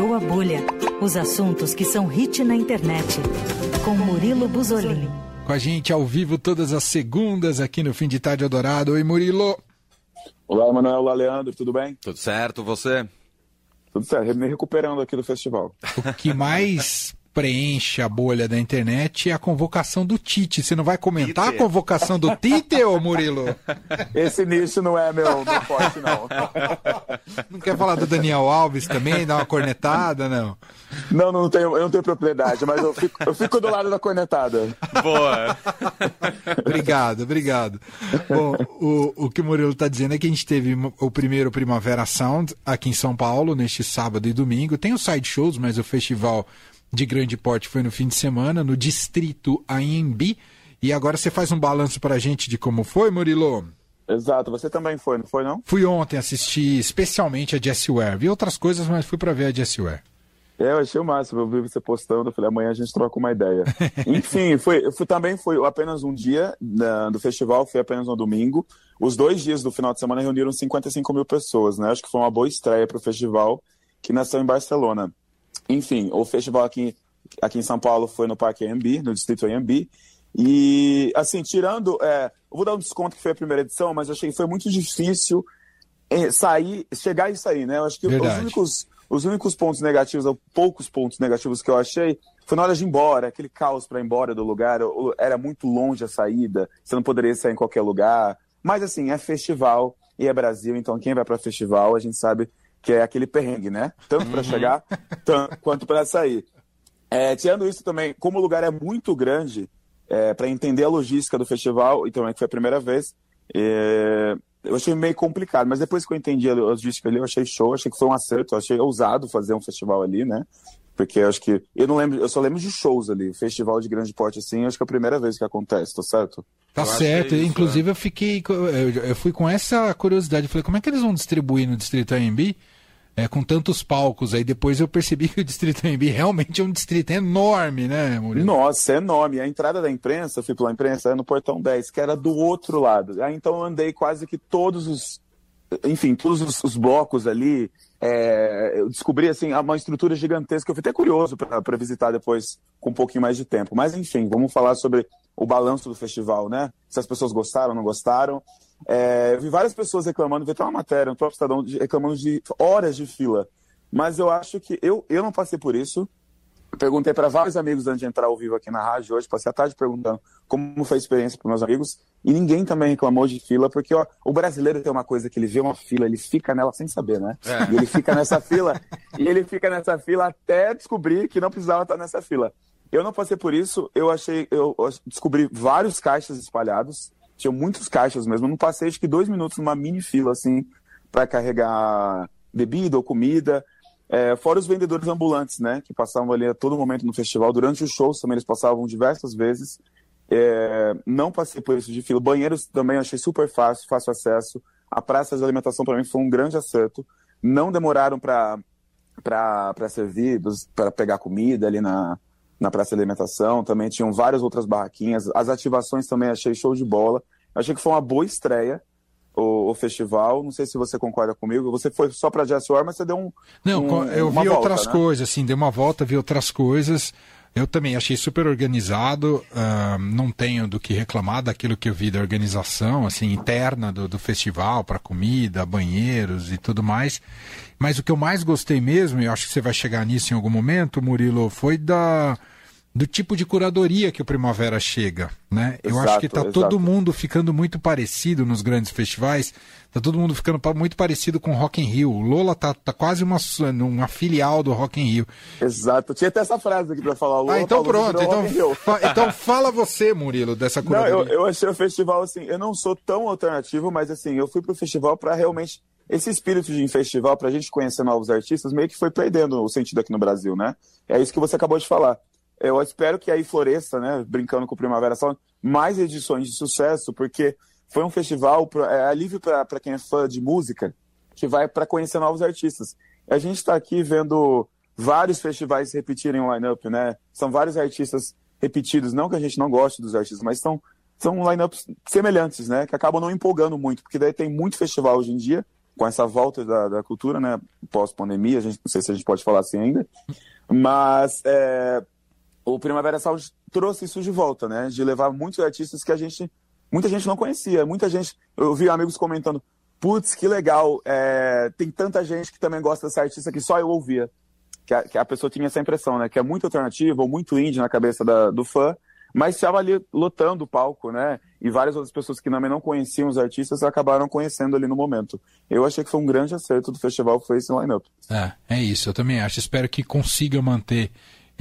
Estourou a Bolha. Os assuntos que são hit na internet. Com Murilo Buzolini. Com a gente ao vivo todas as segundas aqui no Fim de Tarde Eldorado. Oi, Murilo. Olá, Emanuel. Olá, Leandro. Tudo bem? Tudo certo, você? Tudo certo. Me recuperando aqui do festival. O que mais preenche a bolha da internet é a convocação do Tite. Você não vai comentar Tite. a convocação do Tite, ô Murilo? Esse nicho não é meu, meu forte, não. Não quer falar do Daniel Alves também? Dar uma cornetada, não? Não, não tenho, eu não tenho propriedade, mas eu fico, eu fico do lado da cornetada. Boa. obrigado, obrigado. Bom, o, o que o Murilo está dizendo é que a gente teve o primeiro Primavera Sound aqui em São Paulo, neste sábado e domingo. Tem os side shows, mas o festival de grande porte foi no fim de semana, no distrito AMB. E agora você faz um balanço para a gente de como foi, Murilo? Exato, você também foi, não foi não? Fui ontem assistir especialmente a Jessie Ware. Vi outras coisas, mas fui para ver a Jessie Ware. É, eu achei o máximo, eu vi você postando, eu falei, amanhã a gente troca uma ideia. Enfim, foi, foi, também foi apenas um dia né, do festival, foi apenas um domingo. Os dois dias do final de semana reuniram 55 mil pessoas, né? Acho que foi uma boa estreia para o festival, que nasceu em Barcelona. Enfim, o festival aqui, aqui em São Paulo foi no Parque AMB, no Distrito AMB. E, assim, tirando. É, eu vou dar um desconto que foi a primeira edição, mas achei que foi muito difícil é, sair, chegar e sair, né? Eu acho que Verdade. os únicos, os únicos pontos negativos, ou poucos pontos negativos que eu achei, foi na hora de ir embora, aquele caos para ir embora do lugar, era muito longe a saída, você não poderia sair em qualquer lugar. Mas, assim, é festival e é Brasil, então quem vai para festival, a gente sabe que é aquele perrengue, né? Tanto para uhum. chegar tanto, quanto para sair. É, tirando isso também, como o lugar é muito grande, é, para entender a logística do festival, e também que foi a primeira vez, é, eu achei meio complicado, mas depois que eu entendi a logística ali, eu achei show, achei que foi um acerto, achei ousado fazer um festival ali, né? Porque eu acho que. Eu não lembro, eu só lembro de shows ali. Festival de grande porte assim, acho que é a primeira vez que acontece, tá certo? Tá eu certo. É isso, Inclusive, é. eu fiquei. Eu fui com essa curiosidade. Eu falei, como é que eles vão distribuir no Distrito AMB? É, com tantos palcos. Aí depois eu percebi que o Distrito AMB realmente é um distrito enorme, né, Murilo? Nossa, é enorme. A entrada da imprensa, eu fui pela imprensa, é no Portão 10, que era do outro lado. Aí então eu andei quase que todos os. Enfim, todos os, os blocos ali é, eu descobri assim uma estrutura gigantesca. Eu fiquei até curioso para visitar depois com um pouquinho mais de tempo. Mas enfim, vamos falar sobre o balanço do festival, né? Se as pessoas gostaram, não gostaram. É, eu vi várias pessoas reclamando, vi até uma matéria no próprio Estadão reclamando de horas de fila. Mas eu acho que eu, eu não passei por isso. Perguntei para vários amigos antes de entrar ao vivo aqui na rádio hoje, passei a tarde perguntando como foi a experiência para meus amigos, e ninguém também reclamou de fila, porque ó, o brasileiro tem uma coisa que ele vê uma fila, ele fica nela sem saber, né? É. E ele fica nessa fila, e ele fica nessa fila até descobrir que não precisava estar nessa fila. Eu não passei por isso, eu achei, eu descobri vários caixas espalhados, tinha muitos caixas mesmo, eu não passei acho que dois minutos numa mini fila, assim, para carregar bebida ou comida. É, fora os vendedores ambulantes, né, que passavam ali a todo momento no festival. Durante os shows também eles passavam diversas vezes. É, não passei por isso de fila. Banheiros também achei super fácil, fácil acesso. A praça de alimentação para mim foi um grande acerto. Não demoraram para servir, para pegar comida ali na, na praça de alimentação. Também tinham várias outras barraquinhas. As ativações também achei show de bola. Achei que foi uma boa estreia o, o, festival. Não sei se você concorda comigo. Você foi só para Jazz War, mas você deu um. Não, um, eu vi volta, outras né? coisas, assim, dei uma volta, vi outras coisas. Eu também achei super organizado, uh, não tenho do que reclamar daquilo que eu vi da organização, assim, interna do, do festival, para comida, banheiros e tudo mais. Mas o que eu mais gostei mesmo, e eu acho que você vai chegar nisso em algum momento, Murilo, foi da do tipo de curadoria que o Primavera chega, né? Eu acho que está todo mundo ficando muito parecido nos grandes festivais, está todo mundo ficando muito parecido com Rock in Rio. O Lola tá, tá quase uma, uma filial do Rock in Rio. Exato. Tinha até essa frase aqui para falar. Lola, ah, então pronto. Então, fa então fala você, Murilo, dessa curadoria. Não, eu, eu achei o festival assim, eu não sou tão alternativo, mas assim, eu fui pro festival para realmente esse espírito de festival, para a gente conhecer novos artistas, meio que foi perdendo o sentido aqui no Brasil, né? É isso que você acabou de falar. Eu espero que aí floresça, né, brincando com o Primavera Sound, mais edições de sucesso, porque foi um festival, é alívio para quem é fã de música, que vai para conhecer novos artistas. A gente está aqui vendo vários festivais repetirem o line-up, né? São vários artistas repetidos, não que a gente não goste dos artistas, mas são, são line-ups semelhantes, né? Que acabam não empolgando muito, porque daí tem muito festival hoje em dia, com essa volta da, da cultura, né, pós-pandemia, a gente não sei se a gente pode falar assim ainda, mas é, o Primavera Sound trouxe isso de volta, né, de levar muitos artistas que a gente, muita gente não conhecia, muita gente, eu vi amigos comentando, putz, que legal, é, tem tanta gente que também gosta dessa artista que só eu ouvia, que a, que a pessoa tinha essa impressão, né, que é muito alternativa ou muito indie na cabeça da, do fã, mas estava ali lotando o palco, né? E várias outras pessoas que também não conheciam os artistas acabaram conhecendo ali no momento. Eu achei que foi um grande acerto do festival, foi esse line-up. É, é isso, eu também acho. Espero que consiga manter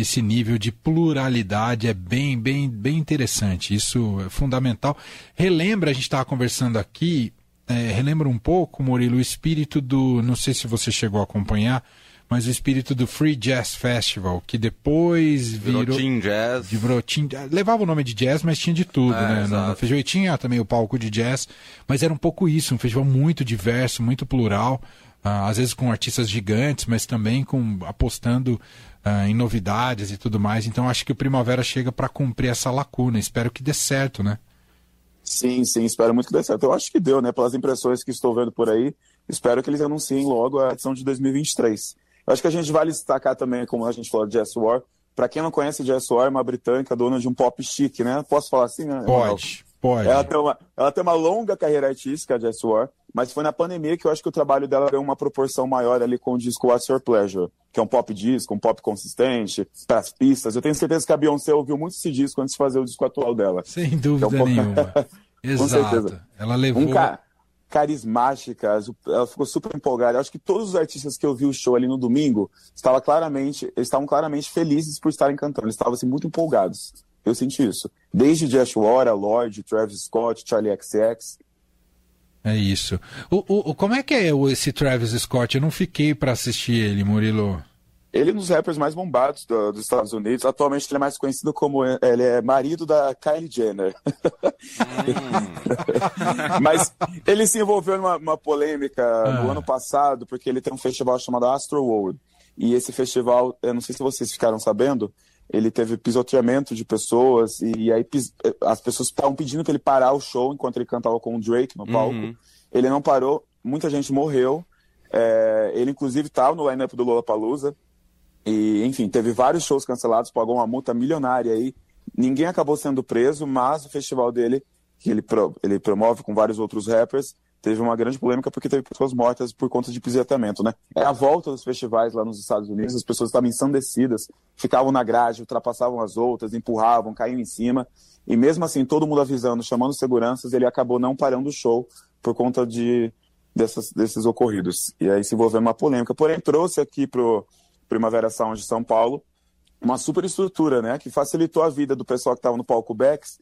esse nível de pluralidade, é bem, bem, bem interessante. Isso é fundamental. Relembra, a gente estava conversando aqui, é, relembra um pouco, Murilo, o espírito do. Não sei se você chegou a acompanhar mas o espírito do Free Jazz Festival, que depois virou. Virou Teen Jazz. Virou teen, levava o nome de jazz, mas tinha de tudo, é, né? Exato. No festival tinha também o palco de jazz, mas era um pouco isso, um festival muito diverso, muito plural. Uh, às vezes com artistas gigantes, mas também com apostando uh, em novidades e tudo mais. Então acho que o Primavera chega para cumprir essa lacuna. Espero que dê certo, né? Sim, sim, espero muito que dê certo. Eu acho que deu, né? Pelas impressões que estou vendo por aí, espero que eles anunciem logo a edição de 2023. Acho que a gente vale destacar também, como a gente falou de Jess War. Para quem não conhece, Jess War é uma britânica dona de um pop chique, né? Posso falar assim, né? Pode, pode. Ela tem, uma, ela tem uma longa carreira artística, a Jess War, mas foi na pandemia que eu acho que o trabalho dela deu uma proporção maior ali com o disco What's Your Pleasure, que é um pop disco, um pop consistente, para as pistas. Eu tenho certeza que a Beyoncé ouviu muito esse disco antes de fazer o disco atual dela. Sem dúvida é um pouco... nenhuma. Exato. com certeza. Ela levou. Um ca carismáticas, ela ficou super empolgada. Eu acho que todos os artistas que eu vi o show ali no domingo estavam claramente, estavam claramente felizes por estarem cantando, eles estavam assim, muito empolgados. Eu senti isso. Desde Josh Wara, Lorde, Travis Scott, Charlie XX. É isso. O, o, como é que é esse Travis Scott? Eu não fiquei para assistir ele, Murilo. Ele é um dos rappers mais bombados do, dos Estados Unidos. Atualmente ele é mais conhecido como ele é marido da Kylie Jenner. Hum. Mas ele se envolveu numa, numa polêmica ah. no ano passado porque ele tem um festival chamado Astro World. E esse festival, eu não sei se vocês ficaram sabendo, ele teve pisoteamento de pessoas e aí as pessoas estavam pedindo para ele parar o show enquanto ele cantava com o Drake no palco. Uhum. Ele não parou, muita gente morreu. É, ele inclusive estava no line-up do Lollapalooza. E, enfim, teve vários shows cancelados, pagou uma multa milionária aí. Ninguém acabou sendo preso, mas o festival dele, que ele, pro, ele promove com vários outros rappers, teve uma grande polêmica porque teve pessoas mortas por conta de pisoteamento, né? É a volta dos festivais lá nos Estados Unidos, as pessoas estavam ensandecidas, ficavam na grade, ultrapassavam as outras, empurravam, caíam em cima. E mesmo assim, todo mundo avisando, chamando seguranças, ele acabou não parando o show por conta de dessas, desses ocorridos. E aí se envolveu uma polêmica. Porém, trouxe aqui pro Primavera Sound de São Paulo, uma super estrutura, né, que facilitou a vida do pessoal que estava no palco Bex,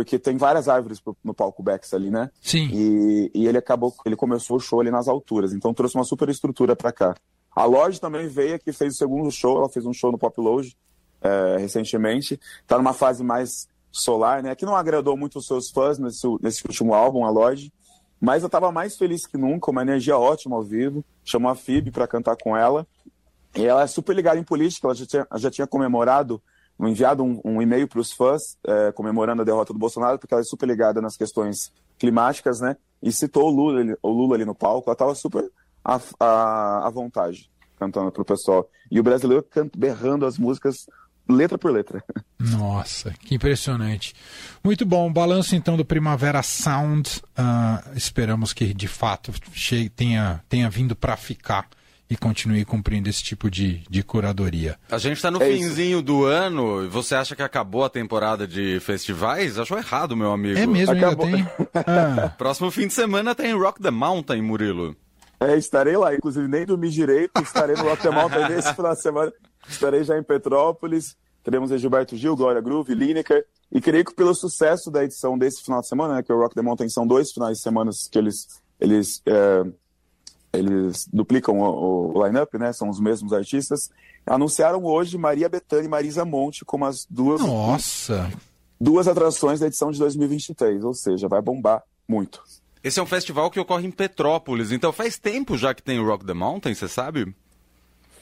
porque tem várias árvores no palco Bex ali, né? Sim. E, e ele acabou, ele começou o show ali nas alturas, então trouxe uma super estrutura para cá. A Lorde também veio aqui, fez o segundo show, ela fez um show no Pop Lodge é, recentemente, tá numa fase mais solar, né, que não agradou muito os seus fãs nesse, nesse último álbum, a Lorde, mas eu tava mais feliz que nunca, uma energia ótima ao vivo, chamou a Phoebe para cantar com ela, e ela é super ligada em política, ela já tinha, já tinha comemorado, enviado um, um e-mail para os fãs é, comemorando a derrota do Bolsonaro, porque ela é super ligada nas questões climáticas, né? E citou o Lula, o Lula ali no palco, ela estava super à, vontade cantando para o pessoal. E o brasileiro berrando as músicas letra por letra. Nossa, que impressionante. Muito bom, balanço então do Primavera Sound. Uh, esperamos que de fato chegue, tenha, tenha vindo para ficar e continue cumprindo esse tipo de, de curadoria. A gente está no é finzinho isso. do ano e você acha que acabou a temporada de festivais? Achou errado, meu amigo. É mesmo, acabou. ainda tem. Ah. Próximo fim de semana tem Rock the Mountain, Murilo. É, estarei lá. Inclusive, nem dormi direito. Estarei no Rock the Mountain esse final de semana. Estarei já em Petrópolis. Teremos Gilberto Gil, Glória Groove, Lineker. E creio que pelo sucesso da edição desse final de semana, né, que o Rock the Mountain são dois finais de semana que eles, eles é, eles duplicam o, o line-up, né? São os mesmos artistas. Anunciaram hoje Maria Bethânia e Marisa Monte como as duas. Nossa! Duas atrações da edição de 2023, ou seja, vai bombar muito. Esse é um festival que ocorre em Petrópolis, então faz tempo já que tem o Rock the Mountain, você sabe?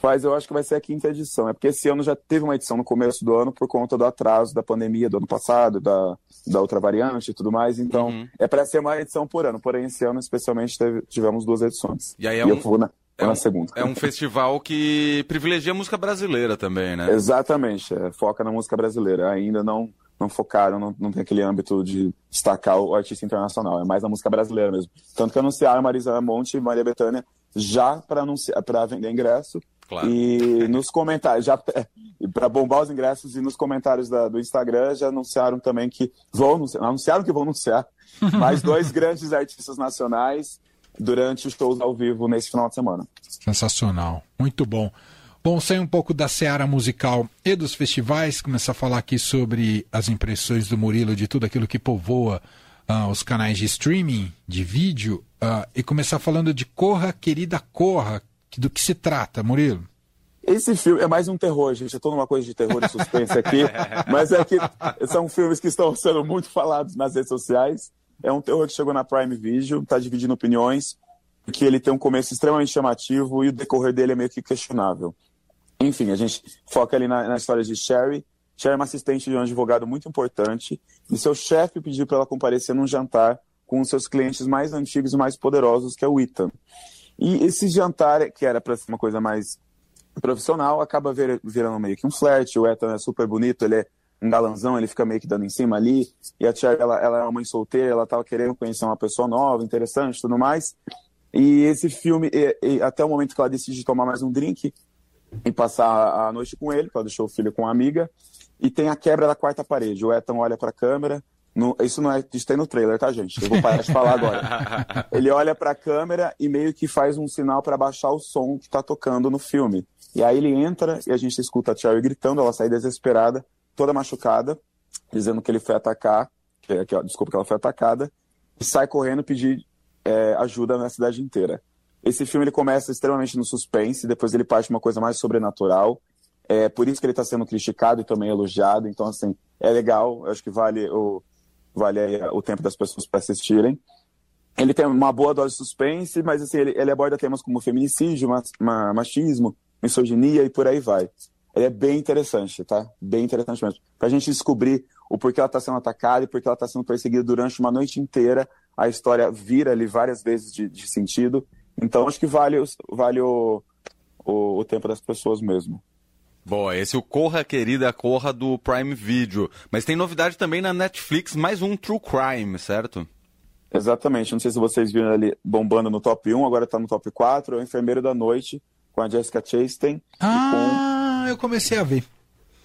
Faz, eu acho que vai ser a quinta edição. É porque esse ano já teve uma edição no começo do ano por conta do atraso da pandemia do ano passado, da, da outra variante e tudo mais. Então, uhum. é para ser uma edição por ano. Porém, esse ano, especialmente, teve, tivemos duas edições. E aí é e um... eu vou na, é um, segunda. É um festival que privilegia a música brasileira também, né? Exatamente. É, foca na música brasileira. Ainda não não focaram, não, não tem aquele âmbito de destacar o artista internacional, é mais a música brasileira mesmo. Tanto que anunciaram Marisa Monte e Maria Bethânia já para anunciar para vender ingresso Claro. E nos comentários, já para bombar os ingressos e nos comentários da, do Instagram já anunciaram também que vão anunciar, anunciaram que vão anunciar mais dois grandes artistas nacionais durante os shows ao vivo nesse final de semana. Sensacional, muito bom. Bom, sair um pouco da seara musical e dos festivais, começar a falar aqui sobre as impressões do Murilo de tudo aquilo que povoa uh, os canais de streaming, de vídeo, uh, e começar falando de Corra, Querida Corra, do que se trata, Murilo? Esse filme é mais um terror, gente. Eu tô numa coisa de terror e suspense aqui, mas é que são filmes que estão sendo muito falados nas redes sociais. É um terror que chegou na Prime Video, tá dividindo opiniões, porque ele tem um começo extremamente chamativo e o decorrer dele é meio que questionável. Enfim, a gente foca ali na, na história de Sherry. Sherry é uma assistente de um advogado muito importante e seu chefe pediu para ela comparecer num jantar com os seus clientes mais antigos e mais poderosos, que é o Ethan. E esse jantar, que era para ser uma coisa mais profissional, acaba vir, virando meio que um flerte. O Ethan é super bonito, ele é um galanzão, ele fica meio que dando em cima ali. E a Cher, ela, ela é uma mãe solteira, ela tava querendo conhecer uma pessoa nova, interessante tudo mais. E esse filme, e, e, até o momento que ela decide tomar mais um drink e passar a noite com ele, ela deixou o filho com uma amiga, e tem a quebra da quarta parede. O Ethan olha para a câmera, no, isso não é, isso tem no trailer, tá, gente? Eu vou parar de falar agora. Ele olha para a câmera e meio que faz um sinal para baixar o som que tá tocando no filme. E aí ele entra e a gente escuta a Cherry gritando, ela sai desesperada, toda machucada, dizendo que ele foi atacar, que, que, desculpa, que ela foi atacada, e sai correndo pedir é, ajuda na cidade inteira. Esse filme ele começa extremamente no suspense, depois ele parte uma coisa mais sobrenatural. É por isso que ele está sendo criticado e também elogiado. Então, assim, é legal. Eu acho que vale o, vale o tempo das pessoas para assistirem. Ele tem uma boa dose de suspense, mas assim, ele, ele aborda temas como feminicídio, machismo, misoginia e por aí vai. Ele é bem interessante, tá? Bem interessante mesmo. Pra gente descobrir o porquê ela está sendo atacada e porquê ela está sendo perseguida durante uma noite inteira. A história vira ali várias vezes de, de sentido. Então acho que vale, vale o, o, o tempo das pessoas mesmo. Boa, esse é o Corra Querida Corra do Prime Video. Mas tem novidade também na Netflix, mais um True Crime, certo? Exatamente. Não sei se vocês viram ali bombando no top 1, agora tá no top 4. É o Enfermeiro da Noite, com a Jessica Chastain. Ah, com... eu comecei a ver.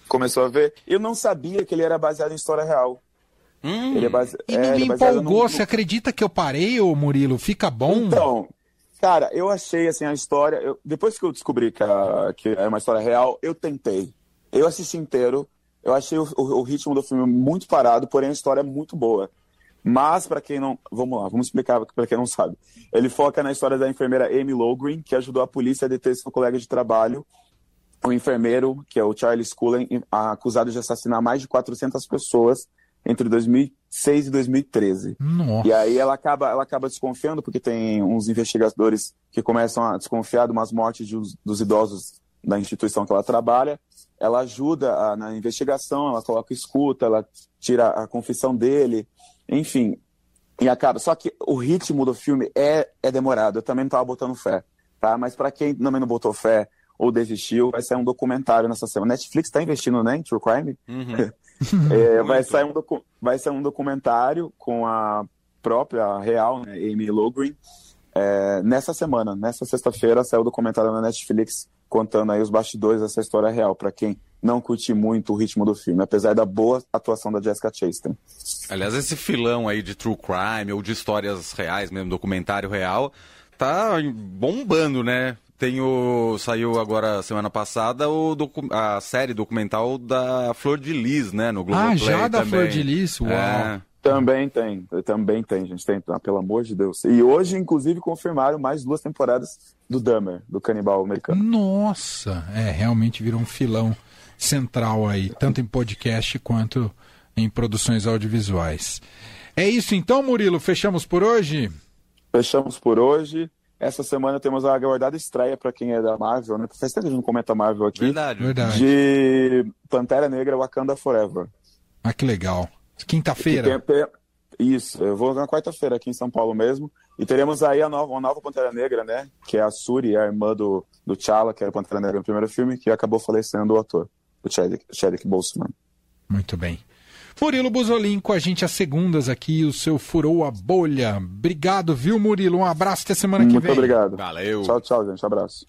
Começou a ver? Eu não sabia que ele era baseado em história real. Hum, ele é base... E é, me é empolgou. No... Você acredita que eu parei, ô Murilo? Fica bom? Então, Cara, eu achei assim a história. Eu, depois que eu descobri que, a, que é uma história real, eu tentei. Eu assisti inteiro. Eu achei o, o, o ritmo do filme muito parado, porém a história é muito boa. Mas, para quem não. Vamos lá, vamos explicar para quem não sabe. Ele foca na história da enfermeira Amy Lowgreen, que ajudou a polícia a deter seu colega de trabalho, o enfermeiro, que é o Charlie Scullen, acusado de assassinar mais de 400 pessoas entre 2006 e 2013. Nossa. E aí ela acaba, ela acaba desconfiando, porque tem uns investigadores que começam a desconfiar de umas mortes de, dos idosos da instituição que ela trabalha. Ela ajuda a, na investigação, ela coloca escuta, ela tira a confissão dele, enfim. E acaba. Só que o ritmo do filme é, é demorado. Eu também não estava botando fé, tá? Mas para quem também não botou fé ou desistiu, vai sair um documentário nessa semana. Netflix está investindo né, em True Crime. Uhum. é, vai, sair um vai sair um documentário com a própria real, né, Amy Lowgreen, é, nessa semana, nessa sexta-feira, saiu o documentário na Netflix contando aí os bastidores dessa história real, para quem não curte muito o ritmo do filme, apesar da boa atuação da Jessica Chastain. Aliás, esse filão aí de true crime ou de histórias reais mesmo, documentário real, tá bombando, né? Tem o. Saiu agora semana passada o docu, a série documental da Flor de Lis, né? No Globoplay Ah, já da Flor de Lis? Uau! É. Também tem, também tem, gente. Tem, ah, pelo amor de Deus. E hoje, inclusive, confirmaram mais duas temporadas do Dahmer, do canibal americano. Nossa! É, realmente virou um filão central aí, tanto em podcast quanto em produções audiovisuais. É isso então, Murilo? Fechamos por hoje? Fechamos por hoje. Essa semana temos a aguardada estreia para quem é da Marvel, né? Faz tempo que a gente não comenta Marvel aqui. Verdade. Verdade. De Pantera Negra Wakanda Forever. Ah, que legal. Quinta-feira. Tem- Isso, eu vou na quarta-feira aqui em São Paulo mesmo. E teremos aí a nova, uma nova Pantera Negra, né? Que é a Suri, a irmã do, do T'Challa, que era Pantera Negra no primeiro filme, que acabou falecendo o ator, o Chadwick, Chadwick Boseman. Muito bem. Murilo Buzolin com a gente às segundas aqui, o seu Furou a Bolha. Obrigado, viu, Murilo? Um abraço até semana que Muito vem. obrigado. Valeu. Tchau, tchau, gente. Abraço.